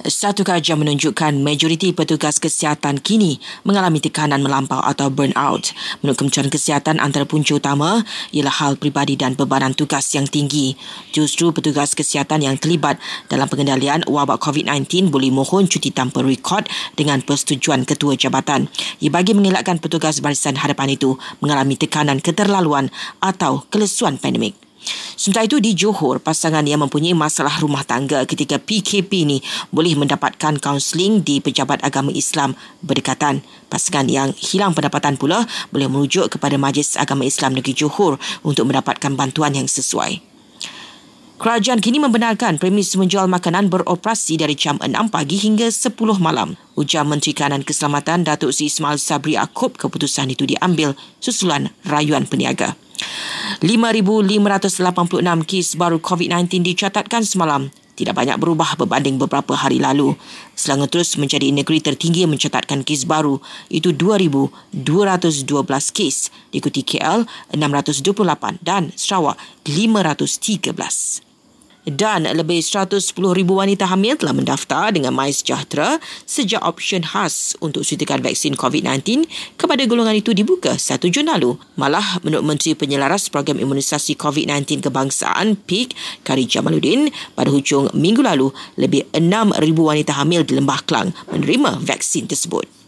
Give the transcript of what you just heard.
Satu kajian menunjukkan majoriti petugas kesihatan kini mengalami tekanan melampau atau burnout. Menurut Kementerian Kesihatan, antara punca utama ialah hal peribadi dan bebanan tugas yang tinggi. Justru petugas kesihatan yang terlibat dalam pengendalian wabak COVID-19 boleh mohon cuti tanpa rekod dengan persetujuan ketua jabatan. Ia bagi mengelakkan petugas barisan hadapan itu mengalami tekanan keterlaluan atau kelesuan pandemik. Sementara itu di Johor, pasangan yang mempunyai masalah rumah tangga ketika PKP ini boleh mendapatkan kaunseling di Pejabat Agama Islam berdekatan. Pasangan yang hilang pendapatan pula boleh merujuk kepada Majlis Agama Islam Negeri Johor untuk mendapatkan bantuan yang sesuai. Kerajaan kini membenarkan premis menjual makanan beroperasi dari jam 6 pagi hingga 10 malam. Ujar Menteri Kanan Keselamatan Datuk Sri Ismail Sabri Akub keputusan itu diambil susulan rayuan peniaga. 5,586 kes baru COVID-19 dicatatkan semalam. Tidak banyak berubah berbanding beberapa hari lalu. Selangor terus menjadi negeri tertinggi mencatatkan kes baru, itu 2,212 kes. Diikuti KL 628 dan Sarawak 513 dan lebih 110,000 wanita hamil telah mendaftar dengan MySejahtera sejak option khas untuk suntikan vaksin COVID-19 kepada golongan itu dibuka 1 Jun lalu. Malah menurut Menteri Penyelaras Program Imunisasi COVID-19 Kebangsaan PIK Kari Jamaluddin pada hujung minggu lalu lebih 6,000 wanita hamil di Lembah Kelang menerima vaksin tersebut.